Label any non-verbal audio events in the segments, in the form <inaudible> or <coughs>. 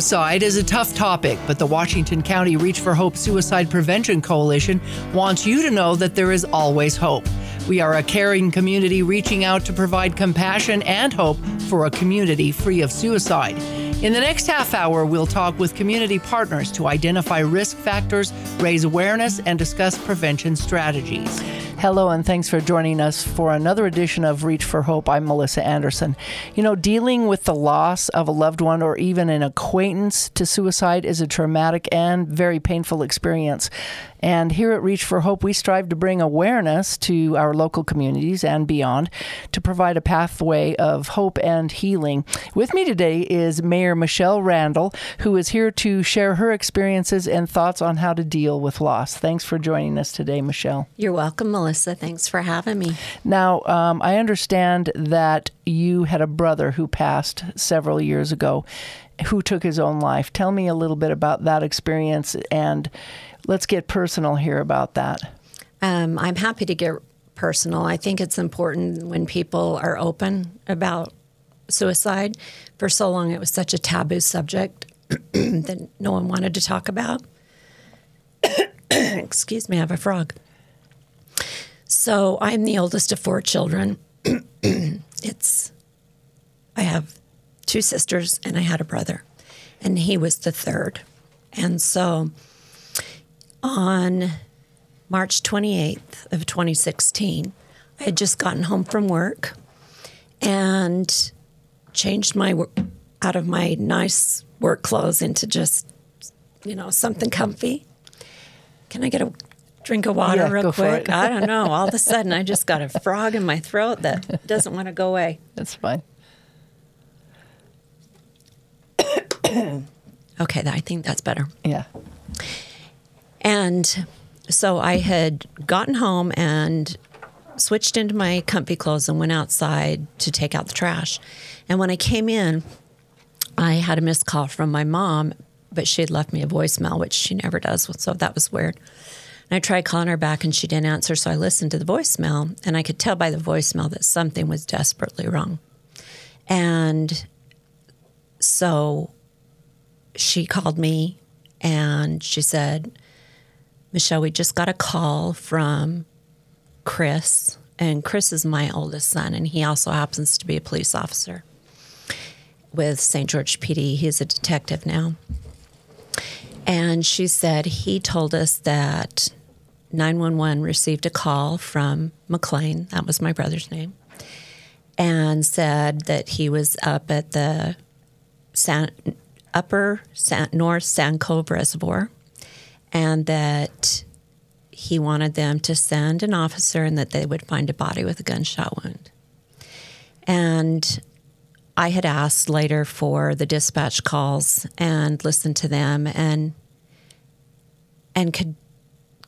Suicide is a tough topic, but the Washington County Reach for Hope Suicide Prevention Coalition wants you to know that there is always hope. We are a caring community reaching out to provide compassion and hope for a community free of suicide. In the next half hour, we'll talk with community partners to identify risk factors, raise awareness, and discuss prevention strategies. Hello, and thanks for joining us for another edition of Reach for Hope. I'm Melissa Anderson. You know, dealing with the loss of a loved one or even an acquaintance to suicide is a traumatic and very painful experience. And here at Reach for Hope, we strive to bring awareness to our local communities and beyond to provide a pathway of hope and healing. With me today is Mayor Michele Randall, who is here to share her experiences and thoughts on how to deal with loss. Thanks for joining us today, Michele. You're welcome, Melissa. Thanks for having me. Now, um, I understand that you had a brother who passed several years ago who took his own life. Tell me a little bit about that experience and let's get personal here about that. Um, I'm happy to get personal. I think it's important when people are open about suicide. For so long, it was such a taboo subject <clears throat> that no one wanted to talk about. <coughs> Excuse me, I have a frog. So I'm the oldest of four children. <clears throat> it's, I have two sisters and I had a brother, and he was the third. And so on March 28th of 2016, I had just gotten home from work and changed my out of my nice work clothes into just you know something comfy. Can I get a drink of water Yeah, real quick? I don't know. All of a <laughs> sudden, I just got a frog in my throat that doesn't want to go away. That's fine. <coughs> Okay, I think that's better. Yeah. And so I had gotten home and switched into my comfy clothes and went outside to take out the trash. And when I came in, I had a missed call from my mom, but she had left me a voicemail, which she never does. So that was weird. And I tried calling her back and she didn't answer. So I listened to the voicemail and I could tell by the voicemail that something was desperately wrong. And so she called me and she said, Michele, we just got a call from Chris, and Chris is my oldest son, and he also happens to be a police officer with St. George PD. He's a detective now. And she said he told us that 911 received a call from McLean, that was my brother's name, and said that he was up at the San, upper San, North Sand Cove Reservoir and that he wanted them to send an officer and that they would find a body with a gunshot wound. And I had asked later for the dispatch calls and listened to them and and could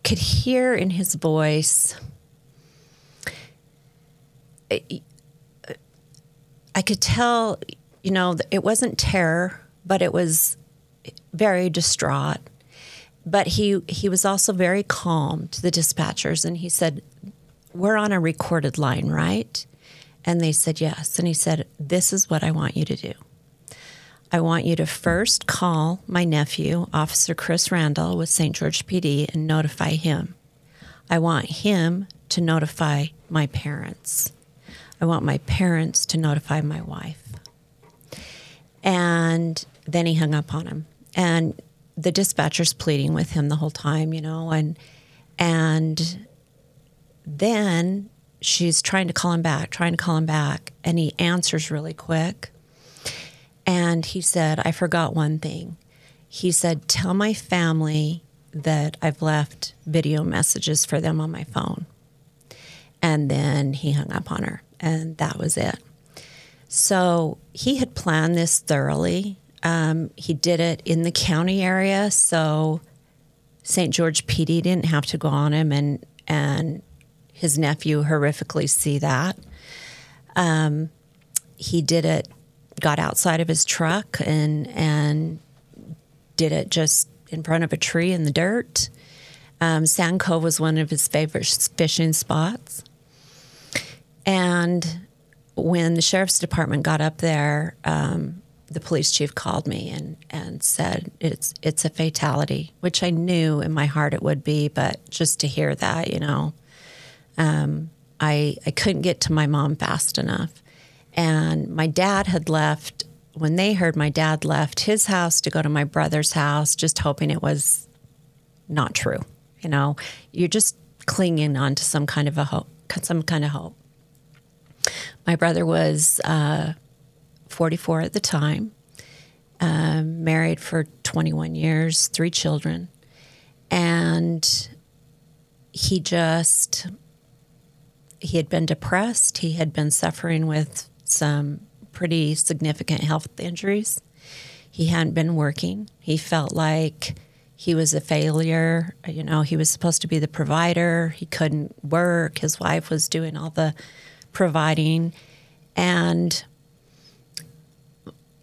could hear in his voice I could tell, you know, it wasn't terror, but it was very distraught. But he he was also very calm to the dispatchers and he said we're on a recorded line right? And they said yes. And he said this is what i want you to do i want you to first call my nephew officer chris randall with st george pd and notify him. I want him to notify my parents. I want my parents to notify my wife. And then he hung up on him. And the dispatcher's pleading with him the whole time, you know, and and then she's trying to call him back, trying to call him back, and he answers really quick. And he said, I forgot one thing. He said, Tell my family that I've left video messages for them on my phone. And then he hung up on her, and that was it. So he had planned this thoroughly. Um, he did it in the county area, so St. George PD didn't have to go on him, and and his nephew horrifically see that. Um, he did it, got outside of his truck, and and did it just in front of a tree in the dirt. Um, Sand Cove was one of his favorite fishing spots, and when the sheriff's department got up there, um, the police chief called me and, and said it's it's a fatality, which I knew in my heart it would be, but just to hear that, you know, um, I I couldn't get to my mom fast enough, and my dad had left when they heard my dad left his house to go to my brother's house, just hoping it was not true. You know, you're just clinging on to some kind of a hope, some kind of hope. My brother was uh, 44 at the time, um, married for 21 years, three children, and he just he had been depressed. He had been suffering with some pretty significant health injuries. He hadn't been working. He felt like he was a failure. You know, he was supposed to be the provider. He couldn't work. His wife was doing all the providing. And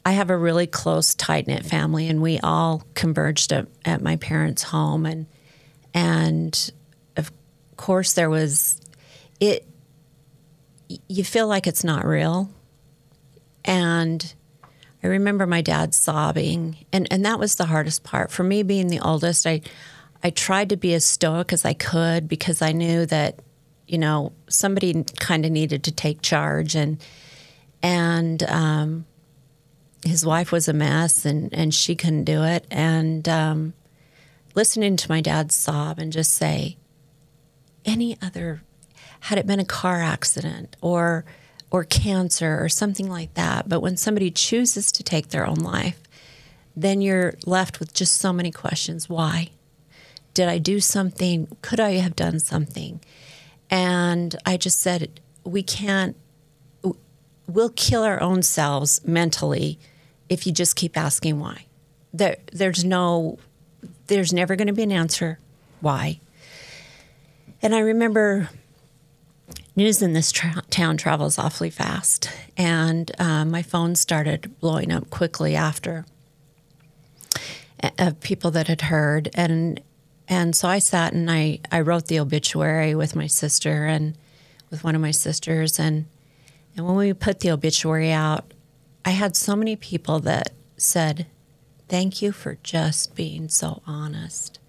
I have a really close, tight knit family, and we all converged at, at my parents' home. And, and of course, there was it, you feel like it's not real. And I remember my dad sobbing, and, and that was the hardest part. For me, being the oldest, I, I tried to be as stoic as I could because I knew that, you know, somebody kind of needed to take charge. And, and, um, his wife was a mess and, and she couldn't do it. And um, listening to my dad sob and just say, any other, had it been a car accident or or cancer or something like that, but when somebody chooses to take their own life, then you're left with just so many questions. Why? Did I do something? Could I have done something? And I just said, we can't, we'll kill our own selves mentally if you just keep asking why. There, there's no, there's never going to be an answer why. And I remember news in this tra- town travels awfully fast, and uh, my phone started blowing up quickly after of people that had heard, and and so I sat and I I wrote the obituary with my sister and with one of my sisters, and and when we put the obituary out, I had so many people that said, Thank you for just being so honest,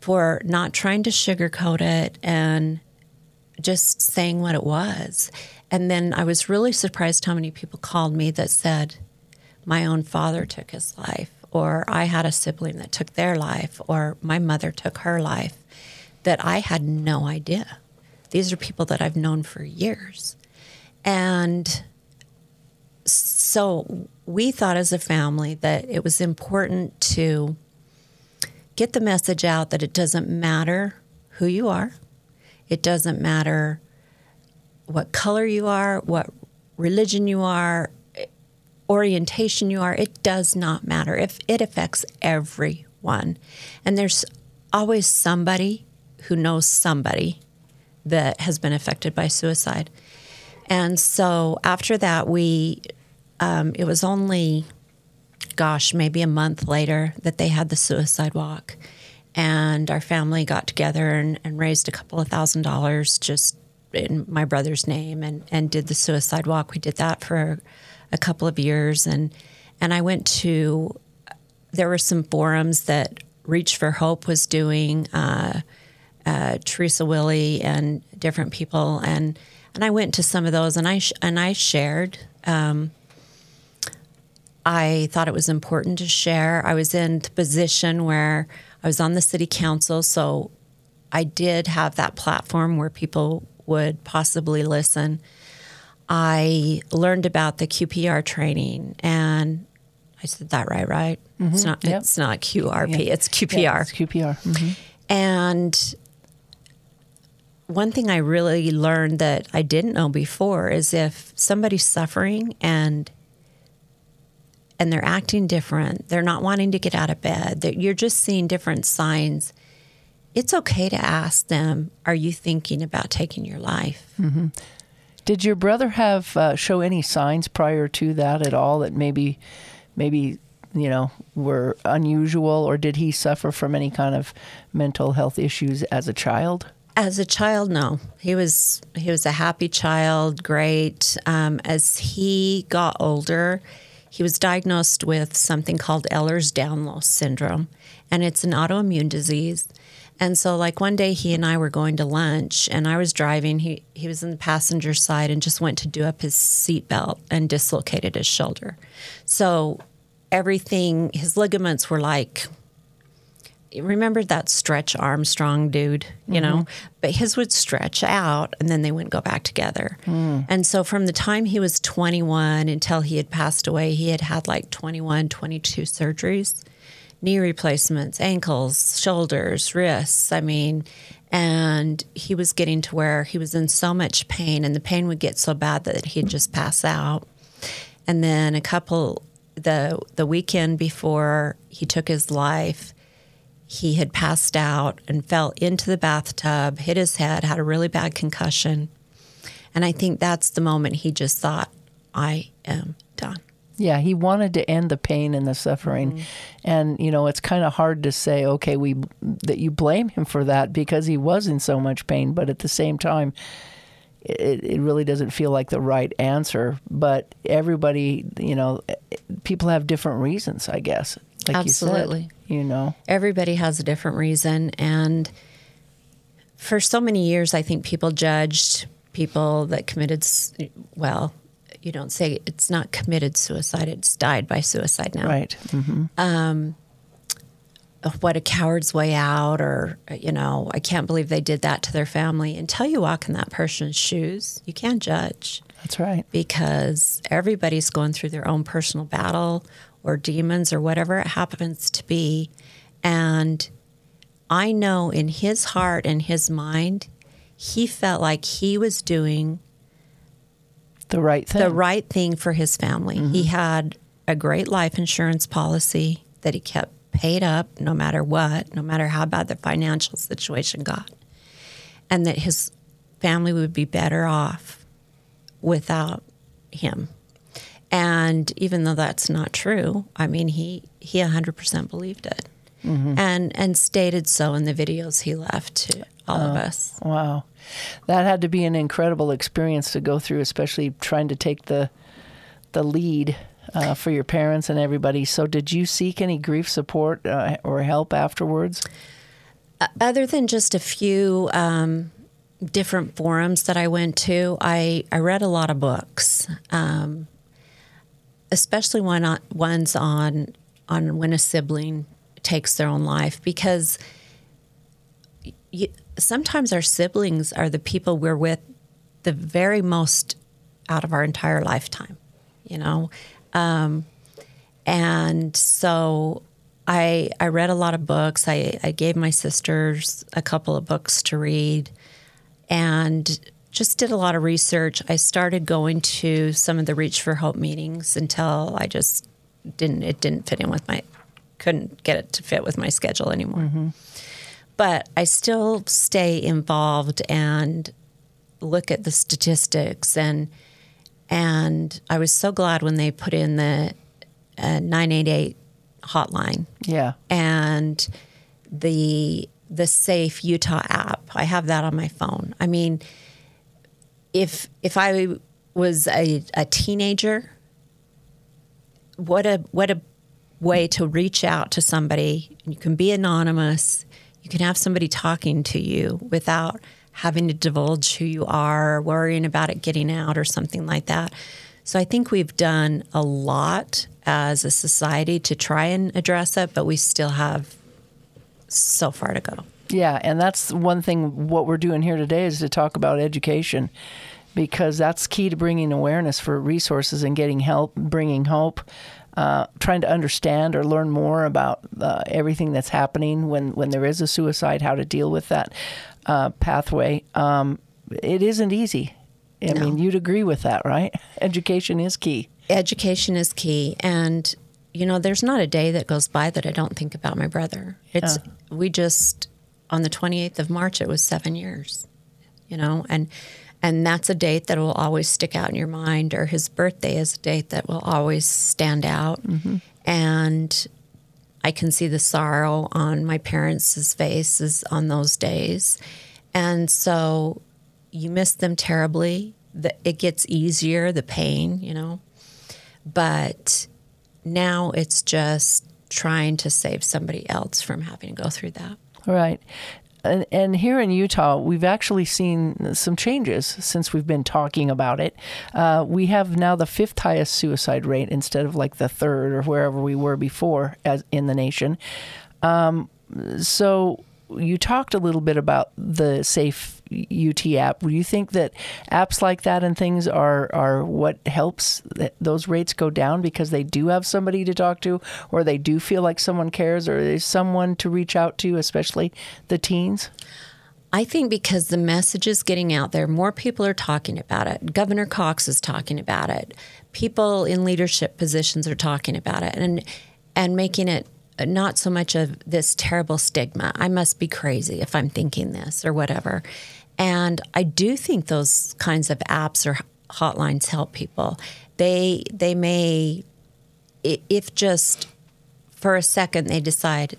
for not trying to sugarcoat it and just saying what it was. And then I was really surprised how many people called me that said, My own father took his life, or I had a sibling that took their life, or my mother took her life, that I had no idea. These are people that I've known for years. And so we thought as a family that it was important to get the message out that it doesn't matter who you are, it doesn't matter what color you are, what religion you are, orientation you are, it does not matter. If it affects everyone. And there's always somebody who knows somebody that has been affected by suicide. And so after that, we, um, it was only, gosh, maybe a month later that they had the suicide walk. And our family got together and, and raised a couple of thousand dollars just in my brother's name and, and did the suicide walk. We did that for a couple of years. And, and I went to, there were some forums that Reach for Hope was doing, uh, uh, Teresa Willie and different people. And and I went to some of those and I sh- and I shared. Um, I thought it was important to share. I was in the position where I was on the city council, so I did have that platform where people would possibly listen. I learned about the QPR training, and I said that right, right? Mm-hmm. It's not. Yep. It's not QRP. Yeah. It's QPR. Yeah, it's QPR. Mm-hmm. And one thing I really learned that I didn't know before is if somebody's suffering and and they're acting different, they're not wanting to get out of bed, that you're just seeing different signs. It's okay to ask them, "Are you thinking about taking your life?" Mm-hmm. Did your brother have uh, show any signs prior to that at all that maybe, maybe you know, were unusual, or did he suffer from any kind of mental health issues as a child? As a child, no. He was he was a happy child, great. Um, as he got older, he was diagnosed with something called Ehlers-Danlos syndrome, and it's an autoimmune disease. And so, like one day, he and I were going to lunch, and I was driving. He he was in the passenger side and just went to do up his seatbelt and dislocated his shoulder. So everything, his ligaments were like remember that stretch Armstrong dude, you mm-hmm. know? But his would stretch out and then they wouldn't go back together. Mm. And so from the time he was 21 until he had passed away, he had had like 21, 22 surgeries knee replacements, ankles, shoulders, wrists. I mean, and he was getting to where he was in so much pain and the pain would get so bad that he'd just pass out. And then a couple the the weekend before he took his life, he had passed out and fell into the bathtub, hit his head, had a really bad concussion. And I think that's the moment he just thought, I am done. Yeah, he wanted to end the pain and the suffering. Mm-hmm. And you know, it's kind of hard to say, okay, we that you blame him for that because he was in so much pain, but at the same time, it, it really doesn't feel like the right answer. But everybody, you know, people have different reasons, I guess. Like Absolutely. You, said, you know, everybody has a different reason. And for so many years, I think people judged people that committed, well, you don't say it's not committed suicide, it's died by suicide now. Right. Mm-hmm. Um, what a coward's way out, or, you know, I can't believe they did that to their family. Until you walk in that person's shoes, you can't judge. That's right. Because everybody's going through their own personal battle or demons or whatever it happens to be. And I know in his heart and his mind, he felt like he was doing the right thing. The right thing for his family. Mm-hmm. He had a great life insurance policy that he kept paid up no matter what, no matter how bad the financial situation got. And that his family would be better off without him. And even though that's not true, I mean, he, he 100% believed it. Mm-hmm. And and stated so in the videos he left to all of us. Wow, that had to be an incredible experience to go through, especially trying to take the the lead uh, for your parents and everybody. So, did you seek any grief support uh, or help afterwards? Other than just a few um, different forums that I went to, I, I read a lot of books, um, especially one on, ones on on when a sibling takes their own life, because you, sometimes our siblings are the people we're with the very most out of our entire lifetime. You know, um, and so I I read a lot of books. I, I gave my sisters a couple of books to read and just did a lot of research. I started going to some of the Reach for Hope meetings until I just didn't it didn't fit in with my couldn't get it to fit with my schedule anymore. Mm-hmm. But I still stay involved and look at the statistics and and I was so glad when they put in the uh, 988 hotline. Yeah. And the the Safe Utah app. I have that on my phone. I mean, if if I was a, a teenager, what a what a way to reach out to somebody. You can be anonymous. You can have somebody talking to you without having to divulge who you are, worrying about it getting out or something like that. So I think we've done a lot as a society to try and address it, but we still have so far to go. Yeah, and that's one thing what we're doing here today is to talk about education because that's key to bringing awareness for resources and getting help, bringing hope. Uh, trying to understand or learn more about uh, everything that's happening when, when there is a suicide, how to deal with that uh, pathway. Um, it isn't easy. I no. mean, you'd agree with that, right? <laughs> Education is key. Education is key. And, you know, there's not a day that goes by that I don't think about my brother. It's, we just, on the 28th of March, it was seven years, you know, and, and that's a date that will always stick out in your mind, or his birthday is a date that will always stand out. Mm-hmm. And I can see the sorrow on my parents' faces on those days. And so you miss them terribly. The, it gets easier, the pain, you know. But now it's just trying to save somebody else from having to go through that. Right. And, and, here in Utah, we've actually seen some changes since we've been talking about it. Uh, we have now the fifth highest suicide rate instead of like the third or wherever we were before as in the nation. Um, so you talked a little bit about the Safe UT app. Do you think that apps like that and things are are what helps those rates go down because they do have somebody to talk to, or they do feel like someone cares, or there's someone to reach out to, especially the teens? I think because the message is getting out there, more people are talking about it. Governor Cox is talking about it. People in leadership positions are talking about it, and and making it not so much of this terrible stigma. I must be crazy if I'm thinking this or whatever. And I do think those kinds of apps or hotlines help people. They they may if just for a second they decide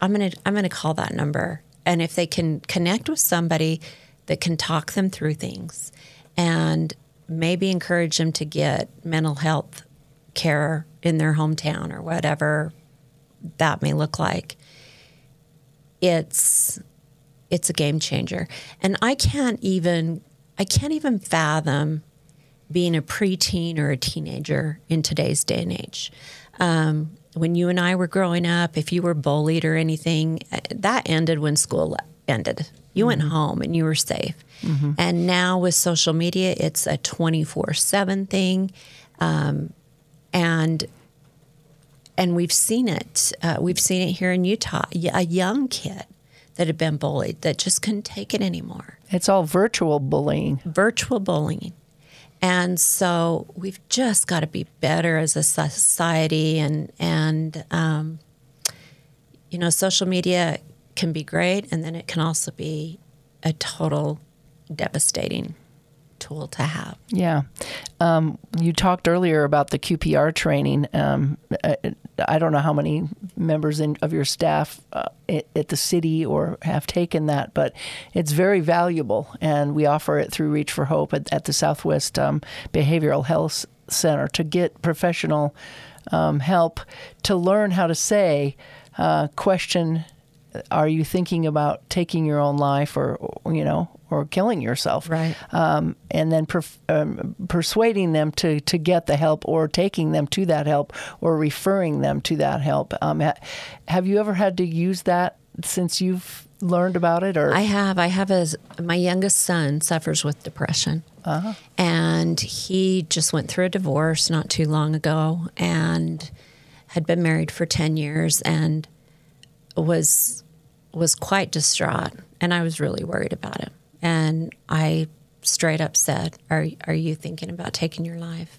I'm going to I'm going to call that number and if they can connect with somebody that can talk them through things and maybe encourage them to get mental health care in their hometown or whatever that may look like it's it's a game changer. And I can't even I can't even fathom being a preteen or a teenager in today's day and age. Um, when you and I were growing up, if you were bullied or anything, uh, that ended when school ended. You mm-hmm. went home and you were safe. Mm-hmm. And now with social media, it's a 24 7 thing. Um, and and we've seen it. Uh, we've seen it here in Utah. A young kid that had been bullied that just couldn't take it anymore. It's all virtual bullying. Virtual bullying. And so we've just got to be better as a society, and and um, you know, social media can be great, and then it can also be a total devastating tool to have. Yeah. Um, you talked earlier about the QPR training. Um, I don't know how many members in, of your staff uh, at the city or have taken that, but it's very valuable, and we offer it through Reach for Hope at, at the Southwest um, Behavioral Health Center to get professional um, help to learn how to say, uh, question are you thinking about taking your own life or you know or killing yourself. Right. Um, and then per, um, persuading them to to get the help or taking them to that help or referring them to that help. Um, ha- have you ever had to use that since you've learned about it or? I have. I have a my youngest son suffers with depression. Uh-huh. and he just went through a divorce not too long ago and had been married for 10 years and was was quite distraught. And I was really worried about him. And I straight up said, "Are are you thinking about taking your life?"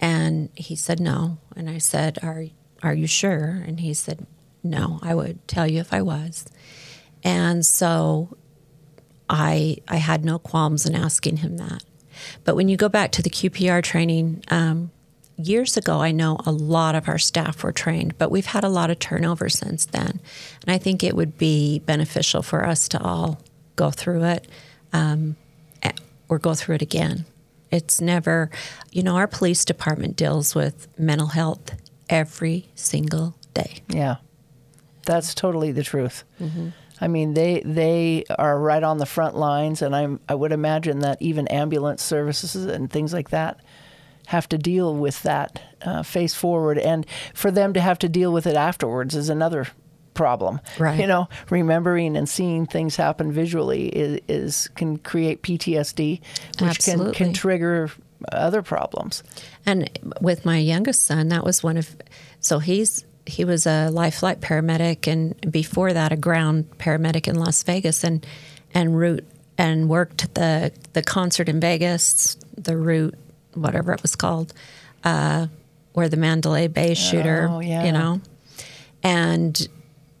And he said no. And I said, "Are are you sure?" And he said, "No, I would tell you if I was." And so I I had no qualms in asking him that. But when you go back to the QPR training, um, years ago, I know a lot of our staff were trained, but we've had a lot of turnover since then. And I think it would be beneficial for us to all go through it um, or go through it again. It's never, you know, our police department deals with mental health every single day. Yeah, that's totally the truth. Mm-hmm. I mean, they they are right on the front lines, and I'm I would imagine that even ambulance services and things like that have to deal with that uh, face forward, and for them to have to deal with it afterwards is another problem. Right. You know, remembering and seeing things happen visually is, is can create PTSD, which can can trigger other problems. And with my youngest son, that was one of so he's he was a life flight paramedic and before that a ground paramedic in Las Vegas and and route and worked the the concert in Vegas, the route whatever it was called, uh, where the Mandalay Bay shooter, oh, yeah. you know, and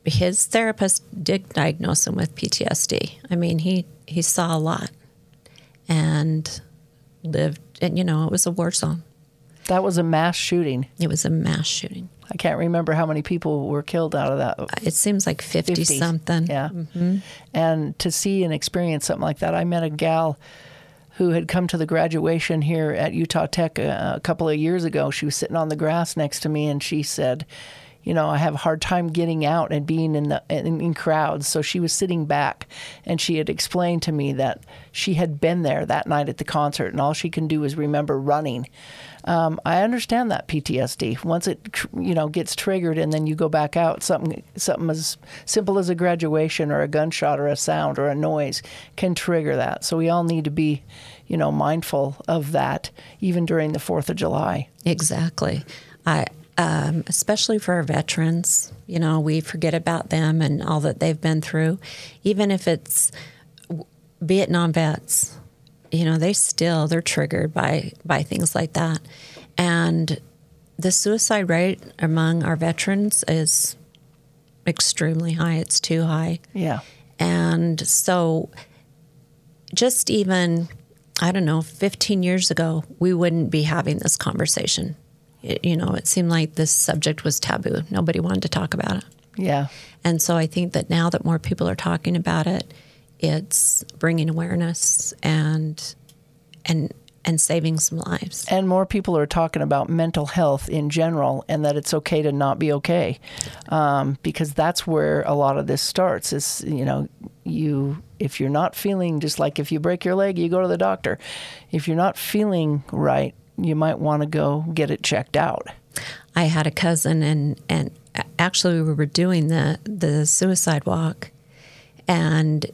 his therapist did diagnose him with PTSD. I mean, he he saw a lot and lived, and you know, it was a war zone. That was a mass shooting. It was a mass shooting. I can't remember how many people were killed out of that. It seems like 50, 50. something. Yeah. Mm-hmm. And to see and experience something like that, I met a gal who had come to the graduation here at Utah Tech a, a couple of years ago. She was sitting on the grass next to me, and she said, you know, I have a hard time getting out and being in the in, in, crowds. So she was sitting back, and she had explained to me that she had been there that night at the concert, and all she can do is remember running. Um, I understand that PTSD. Once it you know gets triggered, and then you go back out, something something as simple as a graduation or a gunshot or a sound or a noise can trigger that. So we all need to be, you know, mindful of that, even during the Fourth of July. Exactly. I um, especially for our veterans. You know, we forget about them and all that they've been through. Even if it's Vietnam vets, you know, they still they're triggered by by things like that, and the suicide rate among our veterans is extremely high. It's too high. Yeah, and so just even I don't know, 15 years ago, we wouldn't be having this conversation it, you know, it seemed like this subject was taboo. Nobody wanted to talk about it. Yeah. And so I think that now that more people are talking about it, it's bringing awareness and and and saving some lives. And more people are talking about mental health in general, and that it's okay to not be okay, um, because that's where a lot of this starts. Is you know, you if you're not feeling just like if you break your leg, you go to the doctor. If you're not feeling right, you might want to go get it checked out. I had a cousin, and and actually we were doing the the suicide walk, and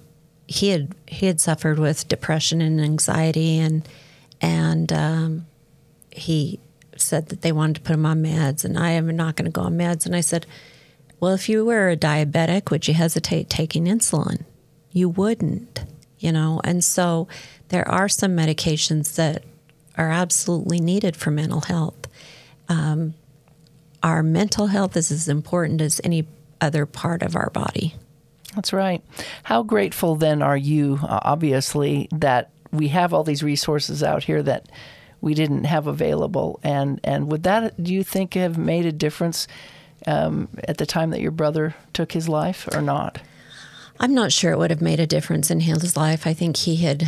he had he had suffered with depression and anxiety, and and um, he said that they wanted to put him on meds, and I am not going to go on meds, and I said, well, if you were a diabetic, would you hesitate taking insulin? You wouldn't, you know, and so there are some medications that are absolutely needed for mental health. Um, our mental health is as important as any other part of our body. That's right. How grateful then are you, uh, obviously, that we have all these resources out here that we didn't have available? And, and would that, do you think, have made a difference um, at the time that your brother took his life or not? I'm not sure it would have made a difference in his life. I think he had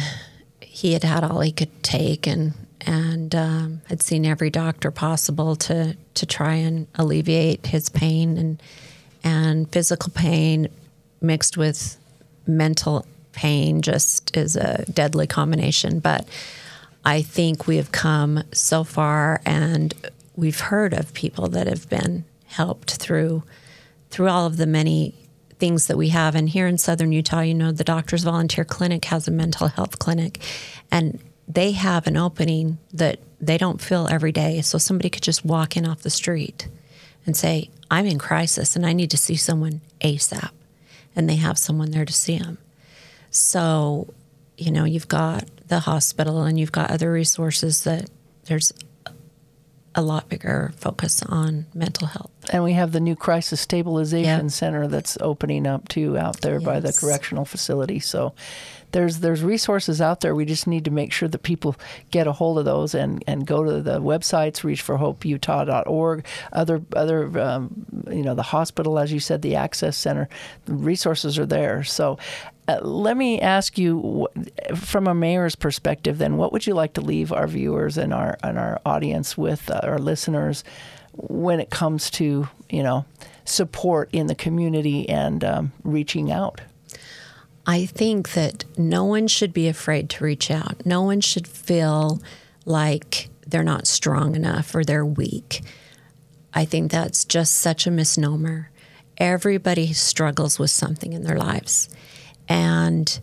he had had all he could take, and and um, had seen every doctor possible to to try and alleviate his pain and and physical pain mixed with mental pain just is a deadly combination. But I think we have come so far, and we've heard of people that have been helped through through all of the many things that we have. And here in Southern Utah, you know, the Doctors Volunteer Clinic has a mental health clinic, and they have an opening that they don't fill every day. So somebody could just walk in off the street and say, I'm in crisis and I need to see someone ASAP. And they have someone there to see them. So, you know, you've got the hospital and you've got other resources that there's a lot bigger focus on mental health. And we have the new crisis stabilization yep. center that's opening up too out there yes. by the correctional facility. So there's there's resources out there. We just need to make sure that people get a hold of those and, and go to the websites, reachforhopeutah.org, other other um, you know the hospital, as you said, the access center. The resources are there. So uh, let me ask you, from a mayor's perspective, then, what would you like to leave our viewers and our and our audience with, uh, our listeners, when it comes to you know support in the community and um, reaching out? I think that no one should be afraid to reach out. No one should feel like they're not strong enough or they're weak. I think that's just such a misnomer. Everybody struggles with something in their lives, and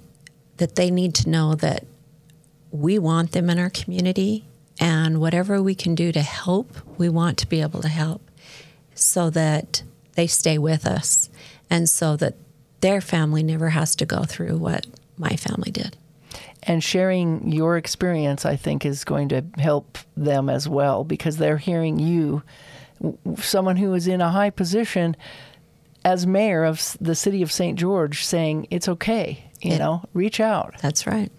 that they need to know that we want them in our community, and whatever we can do to help, we want to be able to help so that they stay with us and so that their family never has to go through what my family did. And sharing your experience, I think, is going to help them as well because they're hearing you, someone who is in a high position as mayor of the city of St. George, saying it's okay, you it, know, reach out. That's right.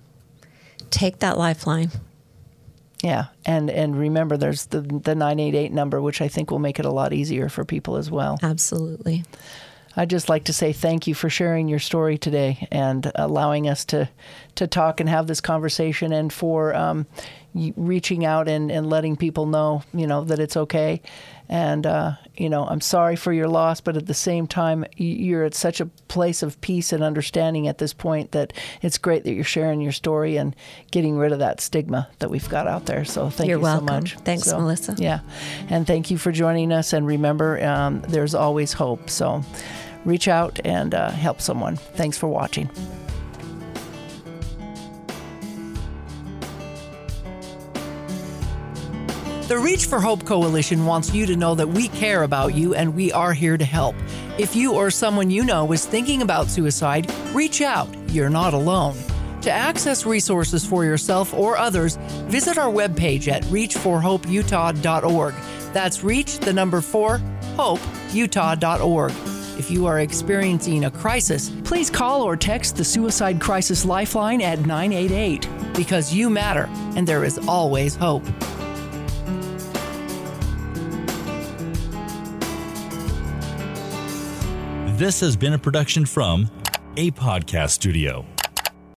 Take that lifeline. Yeah, and and remember, there's the the nine eight eight number, which I think will make it a lot easier for people as well. Absolutely. I'd just like to say thank you for sharing your story today and allowing us to to talk and have this conversation, and for um, reaching out and, and letting people know, you know, that it's okay. And uh, you know, I'm sorry for your loss, but at the same time, you're at such a place of peace and understanding at this point that it's great that you're sharing your story and getting rid of that stigma that we've got out there. So thank you're you welcome. so much. Thanks, so, Melissa. Yeah, and thank you for joining us. And remember, um, there's always hope. So reach out and uh, help someone. Thanks for watching. The Reach for Hope Coalition wants you to know that we care about you and we are here to help. If you or someone you know is thinking about suicide, reach out. You're not alone. To access resources for yourself or others, visit our webpage at reachforhopeutah.org. That's reach the number 4 hopeutah.org. If you are experiencing a crisis, please call or text the Suicide Crisis Lifeline at 988 because you matter and there is always hope. This has been a production from a podcast studio.